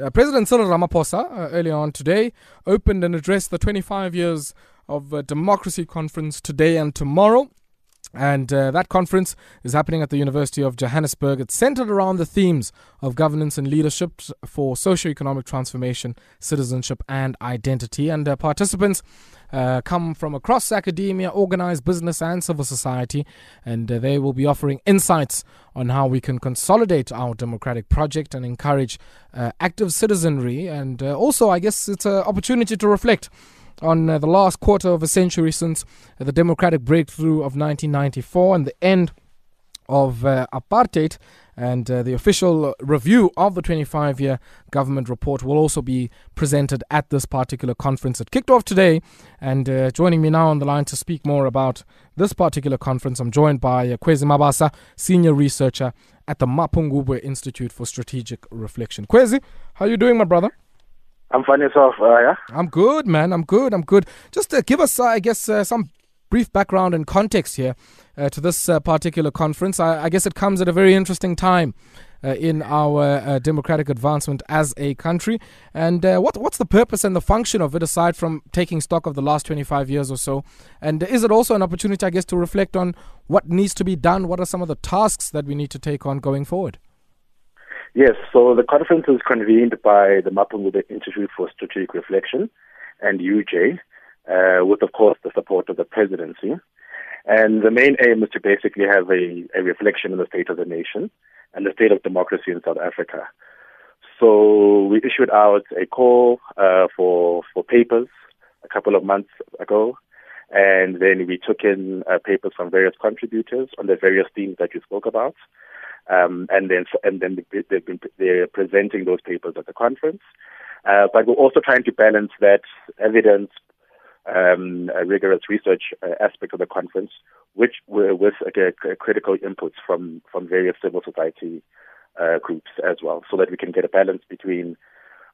Uh, President Cyril Ramaphosa, uh, earlier on today, opened and addressed the 25 years of uh, democracy conference today and tomorrow. And uh, that conference is happening at the University of Johannesburg. It's centered around the themes of governance and leadership for socio-economic transformation, citizenship, and identity. And uh, participants uh, come from across academia, organized business, and civil society, and uh, they will be offering insights on how we can consolidate our democratic project and encourage uh, active citizenry. And uh, also, I guess it's an opportunity to reflect on uh, the last quarter of a century since the democratic breakthrough of 1994 and the end of uh, apartheid and uh, the official review of the 25 year government report will also be presented at this particular conference. It kicked off today, and uh, joining me now on the line to speak more about this particular conference, I'm joined by uh, Kwezi Mabasa, senior researcher at the Mapungubwe Institute for Strategic Reflection. Kwezi, how are you doing, my brother? I'm fine yourself, uh, yeah? I'm good, man. I'm good. I'm good. Just uh, give us, uh, I guess, uh, some brief background and context here uh, to this uh, particular conference. I, I, guess it comes at a very interesting time uh, in our uh, democratic advancement as a country. And uh, what, what's the purpose and the function of it aside from taking stock of the last 25 years or so? And is it also an opportunity, I guess, to reflect on what needs to be done? What are some of the tasks that we need to take on going forward? Yes, so the conference is convened by the Mapungubwe Institute for Strategic Reflection and UJ uh, with, of course, the support of the presidency. And the main aim is to basically have a, a reflection on the state of the nation and the state of democracy in South Africa. So we issued out a call uh, for for papers a couple of months ago, and then we took in uh, papers from various contributors on the various themes that you spoke about, um, and then and then they've been they're presenting those papers at the conference. Uh, but we're also trying to balance that evidence um, rigorous research uh, aspect of the conference, which were with critical inputs from, from various civil society uh, groups as well, so that we can get a balance between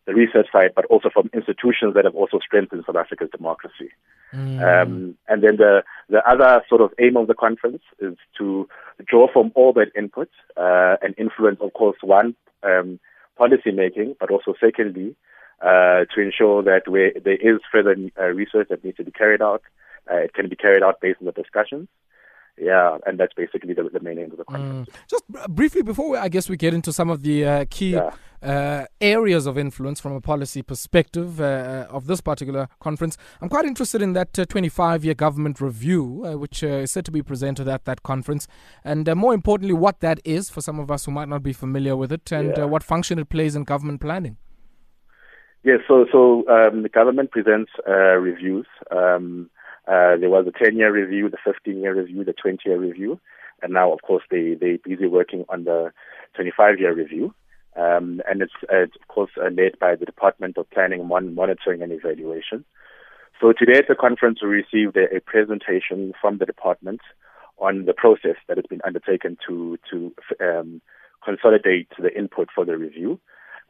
the research side, but also from institutions that have also strengthened South Africa's democracy. Mm. Um, and then the, the other sort of aim of the conference is to draw from all that input uh, and influence, of course, one, um, policy making, but also secondly, uh, to ensure that where there is further uh, research that needs to be carried out. Uh, it can be carried out based on the discussions. Yeah, and that's basically the, the main aim of the conference. Mm. Just briefly before we, I guess we get into some of the uh, key yeah. uh, areas of influence from a policy perspective uh, of this particular conference, I'm quite interested in that 25-year government review, which is said to be presented at that conference, and more importantly, what that is for some of us who might not be familiar with it, and yeah. what function it plays in government planning. Yes, so so um, the government presents uh, reviews. Um, uh, there was a 10-year review, the 15-year review, the 20-year review, and now, of course, they they're busy working on the 25-year review. Um, and it's, uh, of course uh, led by the Department of Planning, Mon- Monitoring and Evaluation. So today at the conference, we received a, a presentation from the department on the process that has been undertaken to to um, consolidate the input for the review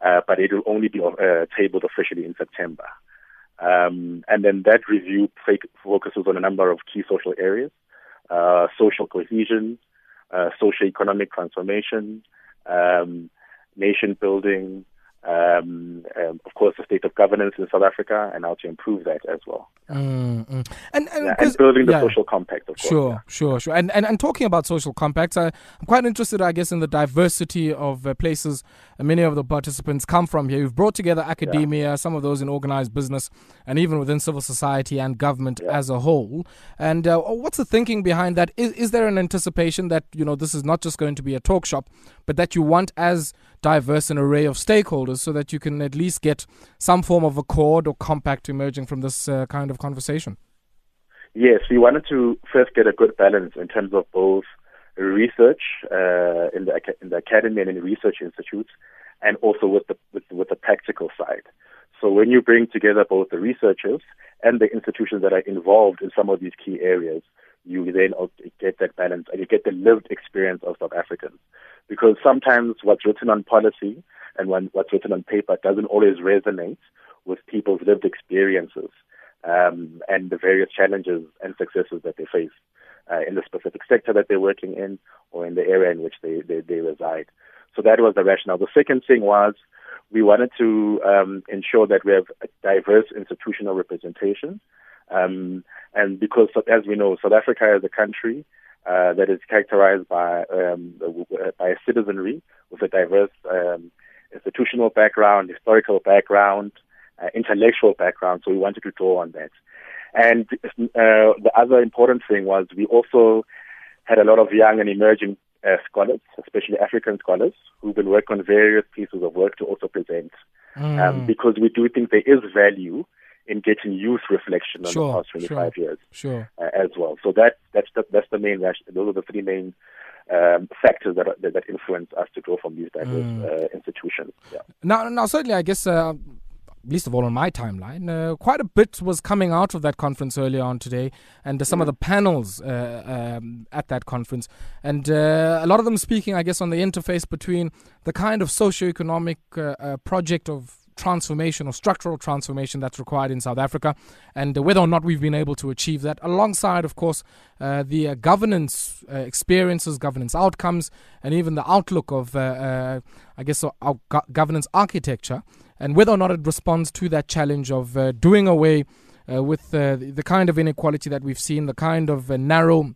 uh, but it will only be uh, tabled officially in September. Um, and then that review focuses on a number of key social areas, uh, social cohesion, uh, socio-economic transformation, um, nation building, um, um, of course, the state of governance in South Africa and how to improve that as well. Mm, mm. And, and, yeah, and, building the yeah. social compact, of course. Sure, yeah. sure, sure. And, and and talking about social compacts, I, am quite interested, I guess, in the diversity of uh, places many of the participants come from here. You've brought together academia, some of those in organized business, and even within civil society and government as a whole. And uh, what's the thinking behind that? Is, is there an anticipation that you know this is not just going to be a talk shop, but that you want as diverse an array of stakeholders so that you can at least get some form of accord or compact emerging from this uh, kind of conversation? Yes, we wanted to first get a good balance in terms of both research uh, in the in the academy and in research institutes, and also with the with, with the practical side. So when you bring together both the researchers and the institutions that are involved in some of these key areas, you then get that balance and you get the lived experience of South Africans. Because sometimes what's written on policy and when, what's written on paper doesn't always resonate with people's lived experiences um, and the various challenges and successes that they face uh, in the specific sector that they're working in or in the area in which they, they, they reside. So that was the rationale. The second thing was we wanted to um, ensure that we have a diverse institutional representation. Um, and because, as we know, South Africa is a country uh, that is characterized by um, by a citizenry with a diverse um, institutional background, historical background, uh, intellectual background. So we wanted to draw on that. And uh, the other important thing was we also had a lot of young and emerging uh, scholars, especially African scholars, who've been working on various pieces of work to also present. Mm. Um, because we do think there is value in getting youth reflection on sure, the past 25 sure, years sure. Uh, as well. So that that's the, that's the main those are the three main um, factors that, that, that influence us to grow from these diverse mm. uh, institutions. Yeah. Now, now certainly, I guess. Uh, least of all on my timeline, uh, quite a bit was coming out of that conference earlier on today, and some mm. of the panels uh, um, at that conference, and uh, a lot of them speaking, I guess, on the interface between the kind of socio-economic uh, project of transformation or structural transformation that's required in South Africa, and whether or not we've been able to achieve that, alongside, of course, uh, the uh, governance uh, experiences, governance outcomes, and even the outlook of, I guess, our go- governance architecture and whether or not it responds to that challenge of uh, doing away uh, with uh, the kind of inequality that we've seen, the kind of uh, narrow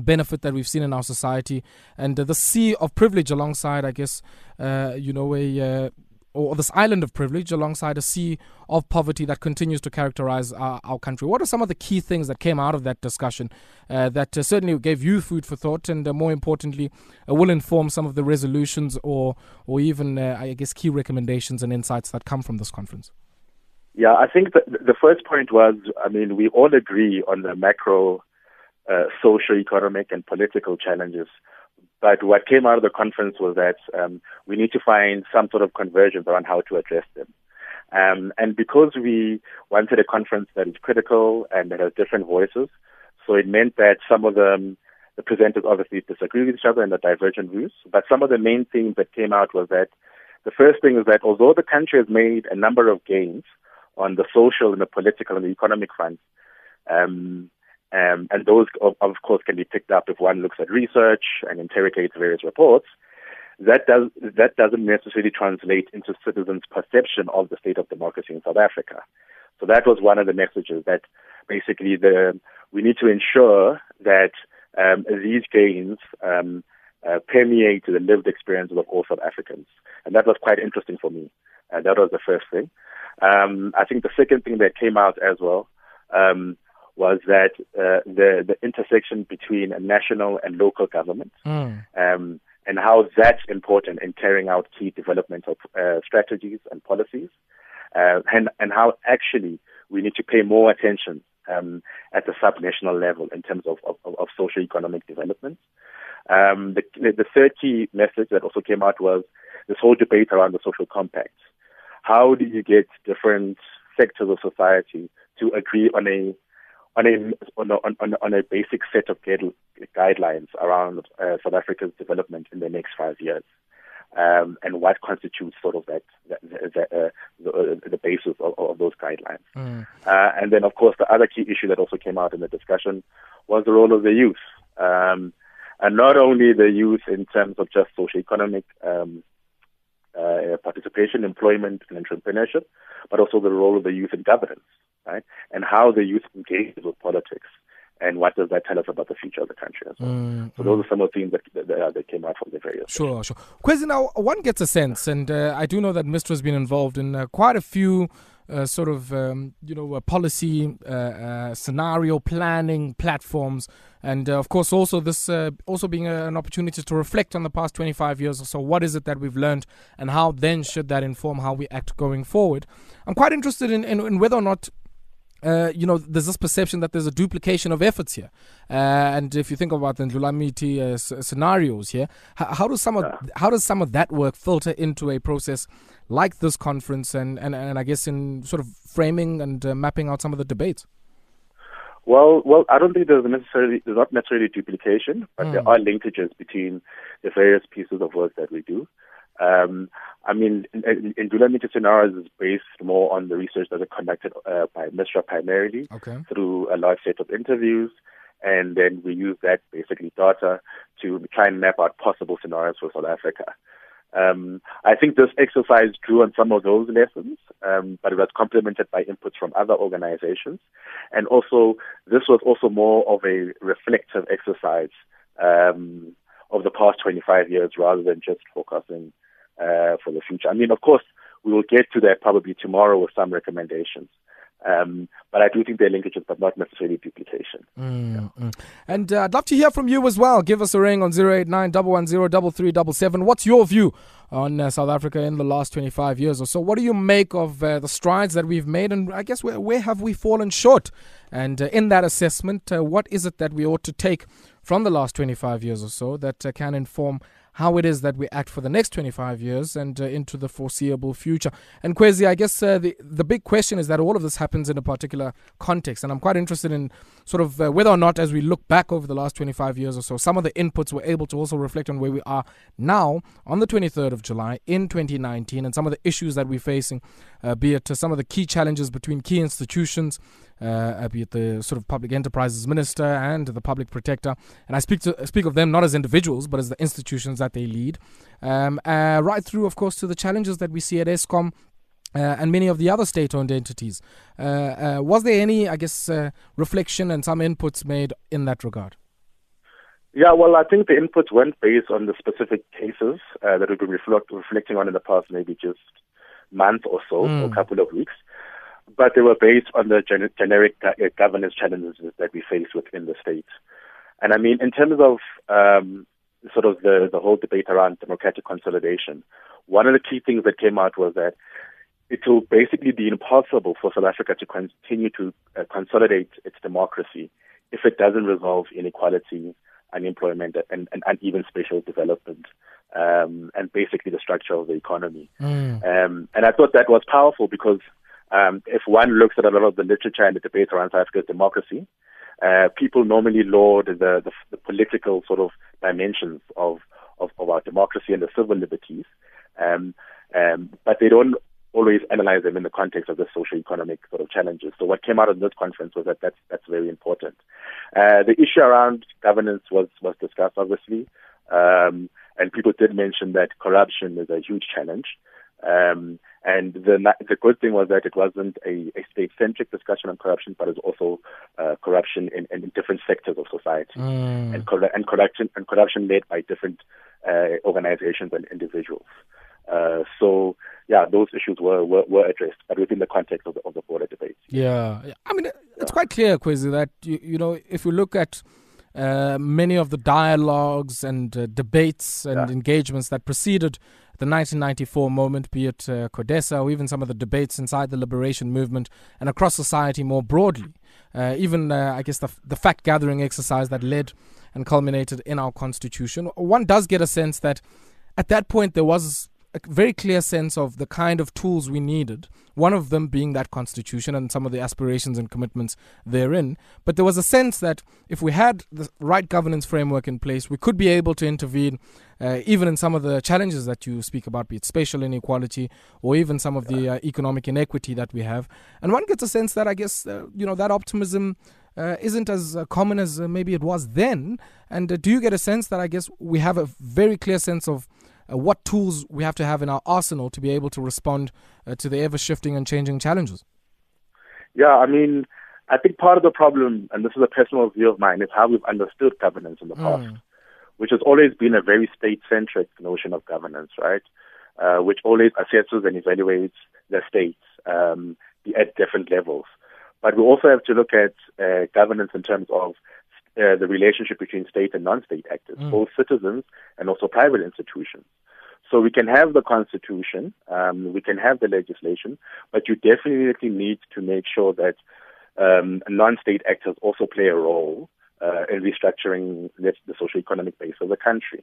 benefit that we've seen in our society, and the sea of privilege alongside, I guess, uh, you know, a or this island of privilege alongside a sea of poverty that continues to characterize our, our country. What are some of the key things that came out of that discussion uh, that uh, certainly gave you food for thought and uh, more importantly uh, will inform some of the resolutions or, or even, uh, I guess, key recommendations and insights that come from this conference? Yeah, I think the, the first point was I mean, we all agree on the macro uh, social, economic, and political challenges but what came out of the conference was that um, we need to find some sort of convergence around how to address them. Um, and because we wanted a conference that is critical and that has different voices, so it meant that some of the, the presenters obviously disagree with each other and the divergent views. But some of the main themes that came out was that the first thing is that although the country has made a number of gains on the social and the political and the economic fronts, um, um, and those, of, of, course, can be picked up if one looks at research and interrogates various reports. That, does, that doesn't necessarily translate into citizens' perception of the state of democracy in South Africa. So that was one of the messages that basically the, we need to ensure that um, these gains um, uh, permeate the lived experiences of all South Africans. And that was quite interesting for me. Uh, that was the first thing. Um, I think the second thing that came out as well um, was that uh, the the intersection between a national and local government, mm. um, and how that's important in carrying out key developmental uh, strategies and policies, uh, and and how actually we need to pay more attention um, at the subnational level in terms of of, of socio-economic development. Um, the, the third key message that also came out was this whole debate around the social compact. How do you get different sectors of society to agree on a on a on a, on, on a basic set of guidelines around uh, South Africa's development in the next five years, um, and what constitutes sort of that, that, that uh, the, uh, the, basis of, of, those guidelines. Mm. Uh, and then, of course, the other key issue that also came out in the discussion was the role of the youth, um, and not only the youth in terms of just socio-economic um, uh, participation, employment, and entrepreneurship, but also the role of the youth in governance right? And how the youth engages with politics and what does that tell us about the future of the country as well? Mm, so those are some of the things that, that, that came out from the various. Sure, sure. Kwezi, now one gets a sense, and uh, I do know that MISTRA has been involved in uh, quite a few. Uh, sort of um, you know uh, policy uh, uh, scenario planning platforms and of course also this also being a, an opportunity to reflect on the past 25 years or so what is it that we've learned and how then should that inform how we act going forward i'm quite interested in, in, in whether or not uh, you know, there's this perception that there's a duplication of efforts here. Uh, and if you think about the Indlulamithi uh, s- scenarios here, how, how, does some of how does some of that work filter into a process like this conference, and, and, and I guess in sort of framing and uh, mapping out some of the debates? Well, well, I don't think there's necessarily there's not necessarily duplication, but mm. there are linkages between the various pieces of work that we do. Um, I mean, in, Indlulamithi scenarios is based more on the research that is conducted uh, by MISTRA primarily okay. through a large set of interviews, and then we use that basically data to try and map out possible scenarios for South Africa. Um, I think this exercise drew on some of those lessons, um, but it was complemented by inputs from other organizations. And also, this was also more of a reflective exercise um, of the past 25 years rather than just focusing uh, for the future. I mean, of course, we will get to that probably tomorrow with some recommendations. Um, but I do think they're linkages, but not necessarily duplication. Mm, yeah. mm. And uh, I'd love to hear from you as well. Give us a ring on 089 110 What's your view on uh, South Africa in the last 25 years or so? What do you make of uh, the strides that we've made? And I guess where, where have we fallen short? And uh, in that assessment, uh, what is it that we ought to take from the last 25 years or so that uh, can inform how it is that we act for the next 25 years and uh, into the foreseeable future. And Kwezi, I guess uh, the the big question is that all of this happens in a particular context, and I'm quite interested in sort of uh, whether or not, as we look back over the last 25 years or so, some of the inputs were able to also reflect on where we are now on the 23rd of July in 2019, and some of the issues that we're facing, uh, be it some of the key challenges between key institutions uh, be it the sort of public enterprises minister and the public protector. And I speak to speak of them not as individuals, but as the institutions that they lead. Um, uh, right through, of course, to the challenges that we see at Eskom. Uh, and many of the other state-owned entities. Uh, uh, was there any, I guess, uh, reflection and some inputs made in that regard? Yeah, well, I think the inputs weren't based on the specific cases that we've been reflect- reflecting on in the past, maybe just month or so, mm. or a hmm. couple of weeks but they were based on the gen- generic uh, governance challenges that we face within the state. And I mean, in terms of um, sort of the, the whole debate around democratic consolidation, one of the key things that came out was that it will basically be impossible for South Africa to continue to uh, consolidate its democracy if it doesn't resolve inequality, unemployment, and, and uneven spatial development, um, and basically the structure of the economy. Mm. Um, and I thought that was powerful because um, if one looks at a lot of the literature and the debate around South Africa's democracy, uh, people normally laud the, the, the, political sort of dimensions of, of, of, our democracy and the civil liberties, um, um, but they don't always analyze them in the context of the socio-economic sort of challenges. So what came out of this conference was that that's, that's very important. Uh, the issue around governance was, was discussed, obviously, um, and people did mention that corruption is a huge challenge. Um, and the the good thing was that it wasn't a, a state-centric discussion on corruption, but it was also uh, corruption in, in, different sectors of society, mm. and, cor- and corruption and corruption led by different uh, organizations and individuals. Uh, so yeah, those issues were, were, were, addressed, but within the context of the, of the broader debate. Yeah, I mean, it's quite clear, Kwezi, that you, you know if you look at uh, many of the dialogues and uh, debates and yeah. engagements that preceded the 1994 moment, be it uh, CODESA or even some of the debates inside the liberation movement and across society more broadly. Uh, even, uh, I guess, the, the fact gathering exercise that led and culminated in our constitution. One does get a sense that at that point there was a very clear sense of the kind of tools we needed. One of them being that constitution and some of the aspirations and commitments therein. But there was a sense that if we had the right governance framework in place, we could be able to intervene uh, even in some of the challenges that you speak about, be it spatial inequality or even some of the uh, economic inequity that we have. And one gets a sense that I guess, uh, you know, that optimism. Uh, isn't as uh, common as uh, maybe it was then. And do you get a sense that I guess we have a very clear sense of uh, what tools we have to have in our arsenal to be able to respond uh, to the ever shifting and changing challenges. Yeah, I mean, I think part of the problem, and this is a personal view of mine, is how we've understood governance in the past, mm. which has always been a very state centric notion of governance, right? Uh, which always assesses and evaluates the states um, at different levels. But we also have to look at uh, governance in terms of uh, the relationship between state and non-state actors, mm. both citizens and also private institutions. So we can have the constitution, um, we can have the legislation, but you definitely need to make sure that um, non-state actors also play a role uh, in restructuring the, the socio-economic base of the country.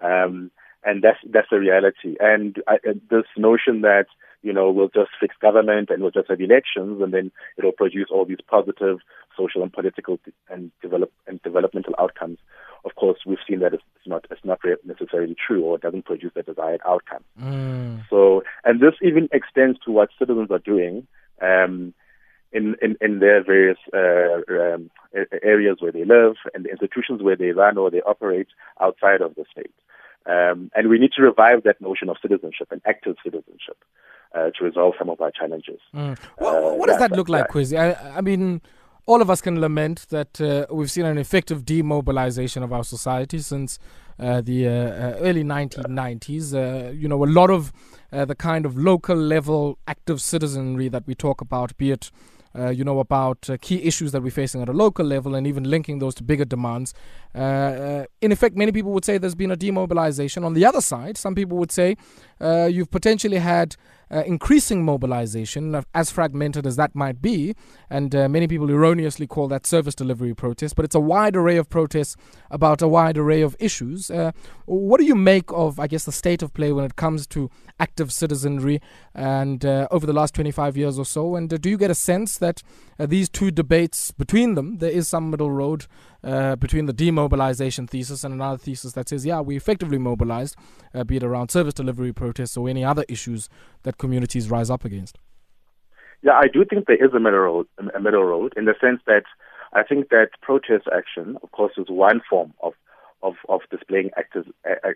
Um, and that's that's the reality. And I, uh, this notion that you know we'll just fix government and we'll just have elections and then it'll produce all these positive social and political and develop and developmental outcomes. Of course, we've seen that it's not it's not necessarily true or it doesn't produce the desired outcome. Mm. So, and this even extends to what citizens are doing. Um, in, in, in their various uh, um, areas where they live and the institutions where they run or they operate outside of the state. Um, and we need to revive that notion of citizenship and active citizenship uh, to resolve some of our challenges. Mm. Well, uh, what does that look like, Kwezi? I, I, mean, all of us can lament that uh, we've seen an effective demobilization of our society since uh, the uh, uh, early 1990s. you know, a lot of the kind of local level active citizenry that we talk about, be it uh, you know, about uh, key issues that we're facing at a local level and even linking those to bigger demands. Uh, uh in effect, many people would say there's been a demobilization. On the other side, some people would say uh, you've potentially had uh, increasing mobilization, as fragmented as that might be, and uh, many people erroneously call that service delivery protest, but it's a wide array of protests about a wide array of issues. Uh, what do you make of, I guess, the state of play when it comes to active citizenry and uh, over the last 25 years or so? And uh, do you get a sense that uh, these two debates between them, there is some middle road uh, between the demobilization thesis and another thesis that says, yeah, we effectively mobilized, uh, be it around service delivery protests or any other issues that communities rise up against. Yeah, I do think there is a middle road, a middle road in the sense that I think that protest action, of course, is one form of of, of displaying active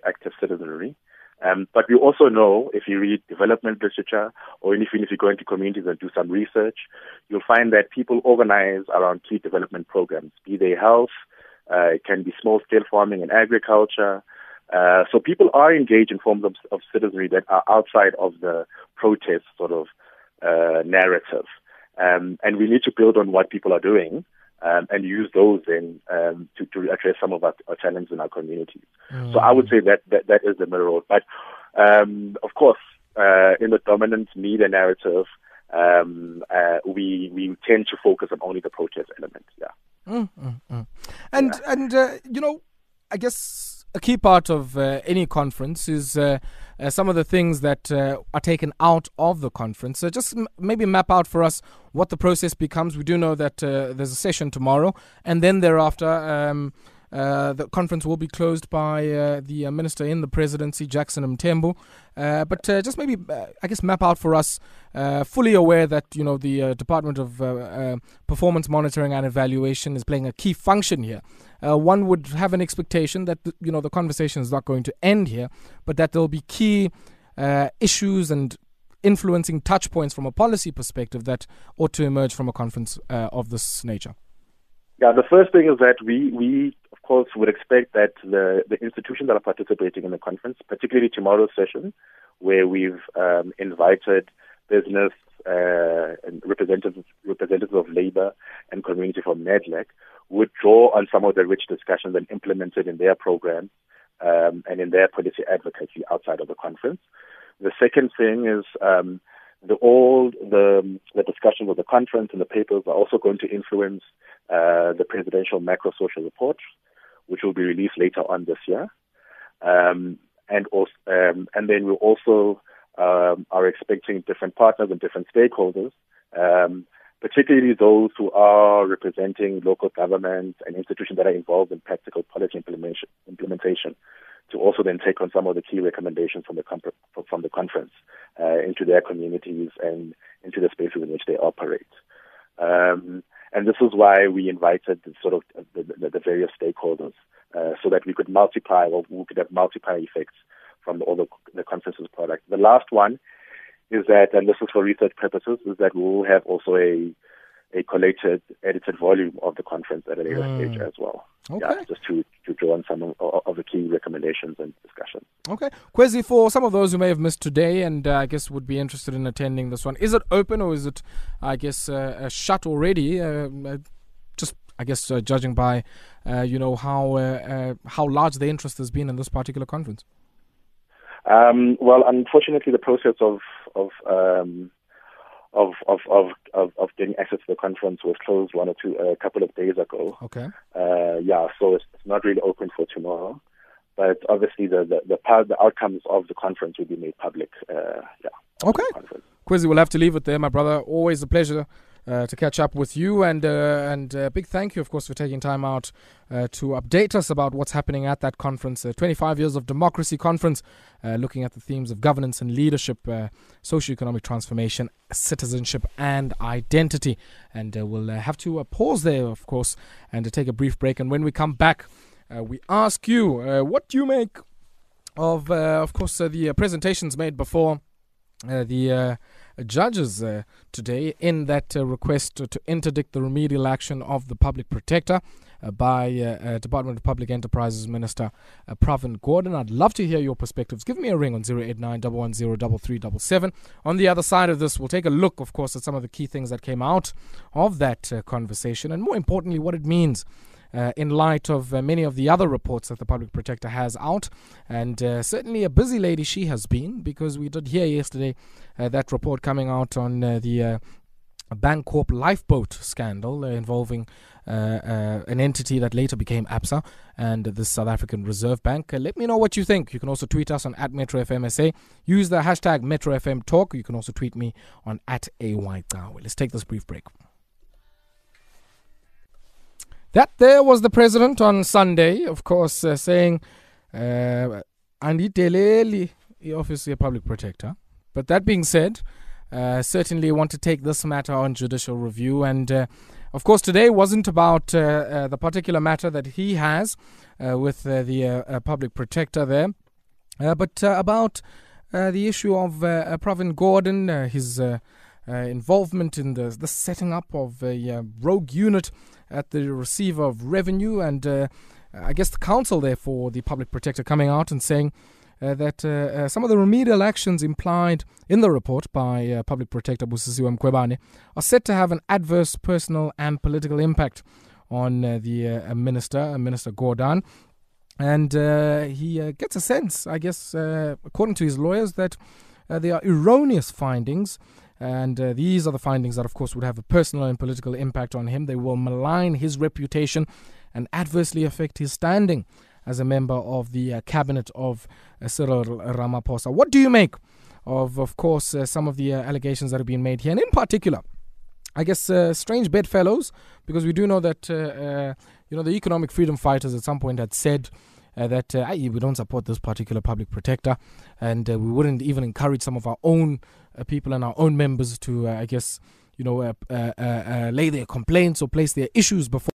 active citizenry. Um, but we also know, if you read development literature, or even if you go into communities and do some research, you'll find that people organize around key development programs, be they health, uh, it can be small-scale farming and agriculture. Uh, so people are engaged in forms of, of, citizenry that are outside of the protest sort of uh, narrative. Um, and we need to build on what people are doing um, and use those then um, to, to address some of our, our challenges in our communities. Mm. So I would say that, that that is the middle road. But um, of course, uh, in the dominant media narrative, um, uh, we we tend to focus on only the protest element. Yeah. Mm, mm, mm. and yeah. and uh, you know, I guess a key part of uh, any conference is uh, uh, some of the things that uh, are taken out of the conference. So just m- maybe map out for us what the process becomes. We do know that uh, there's a session tomorrow, and then thereafter. Um, uh, the conference will be closed by uh, the uh, minister in the presidency, Jackson Mthembu. Uh, but uh, just maybe, I guess, map out for us, fully aware that you know the Department of Performance Monitoring and Evaluation is playing a key function here. one would have an expectation that you know the conversation is not going to end here, but that there will be key issues and influencing touch points from a policy perspective that ought to emerge from a conference of this nature. Yeah, the first thing is that we, we of course, would expect that the, the institutions that are participating in the conference, particularly tomorrow's session, where we've um, invited business uh, and representatives, representatives of labor and community from NEDLAC, would draw on some of the rich discussions and implement it in their programs um, and in their policy advocacy outside of the conference. The second thing is um, the all the, the discussions of the conference and the papers are also going to influence uh, the presidential macro social report, which will be released later on this year. Um, and also, um, and then we also um, are expecting different partners and different stakeholders, um, particularly those who are representing local governments and institutions that are involved in practical policy implementation, implementation to also then take on some of the key recommendations from the from the conference uh, into their communities and into the spaces in which they operate. Um, and this is why we invited the, sort of the, the, the various stakeholders uh, so that we could multiply or we could have multiplier effects from all the, the consensus product. The last one is that, and this is for research purposes, is that we will have also a a collated, edited volume of the conference at a later mm. stage as well. Okay. Yeah, just to, to draw on some of, of, the key recommendations and discussions. Okay. Kwezi, for some of those who may have missed today and uh, I guess would be interested in attending this one, is it open or is it, I guess, uh, shut already? Uh, uh just, I guess, uh, judging by, uh, you know, how how large the interest has been in this particular conference. Um, well, unfortunately, the process of of um, of of of of, of getting access to the conference was closed one or two a couple of days ago. Okay. Uh, yeah, so it's, it's not really open for tomorrow, but obviously the the the, part, the outcomes of the conference will be made public. Uh, yeah. Okay. Kwezi, we'll have to leave it there, my brother. Always a pleasure uh, to catch up with you. And uh, and uh, big thank you, of course, for taking time out uh, to update us about what's happening at that conference. 25 Years of Democracy Conference, uh, looking at the themes of governance and leadership, uh, socio-economic transformation, citizenship, and identity. And we'll have to pause there, of course, and take a brief break. And when we come back, we ask you, what you make of, uh, of course, uh, the presentations made before the judges today in that request to interdict the remedial action of the public protector. Uh, by uh, uh, Department of Public Enterprises Minister Pravin Gordhan. I'd love to hear your perspectives. Give me a ring on 089 On the other side of this, we'll take a look, of course, at some of the key things that came out of that conversation and more importantly, what it means. Uh, in light of uh, many of the other reports that the public protector has out. And uh, certainly a busy lady she has been, because we did hear yesterday that report coming out on the Bankorp lifeboat scandal involving uh, uh, an entity that later became ABSA and the South African Reserve Bank. Uh, let me know what you think. You can also tweet us on at MetroFMSA. Use the hashtag MetroFMTalk. You can also tweet me on at AYTawe. Let's take this brief break. That there was the president on Sunday, of course, uh, saying, uh, Andy obviously a public protector. But that being said, uh, certainly want to take this matter on judicial review. And uh, of course, today wasn't about uh, uh the particular matter that he has uh, with uh, the public protector there, but about the issue of Pravin Gordhan, his involvement in the, the setting up of a rogue unit at the receiver of revenue, and I guess the counsel therefore, the public protector coming out and saying uh, that uh, uh, some of the remedial actions implied in the report by uh, Public Protector Busisiwe Mkhwebane are said to have an adverse personal and political impact on uh, the uh, minister, Minister Gordhan. And he gets a sense, I guess, according to his lawyers, that they are erroneous findings. And these are the findings that, of course, would have a personal and political impact on him. They will malign his reputation and adversely affect his standing as a member of the uh, cabinet of uh, Cyril Ramaphosa. What do you make of, of course, uh, some of the uh, allegations that have been made here, and in particular, I guess uh, strange bedfellows, because we do know that uh, you know the economic freedom fighters at some point had said. Uh, that uh, we don't support this particular public protector, and uh, we wouldn't even encourage some of our own people and our own members to, I guess, you know, lay their complaints or place their issues before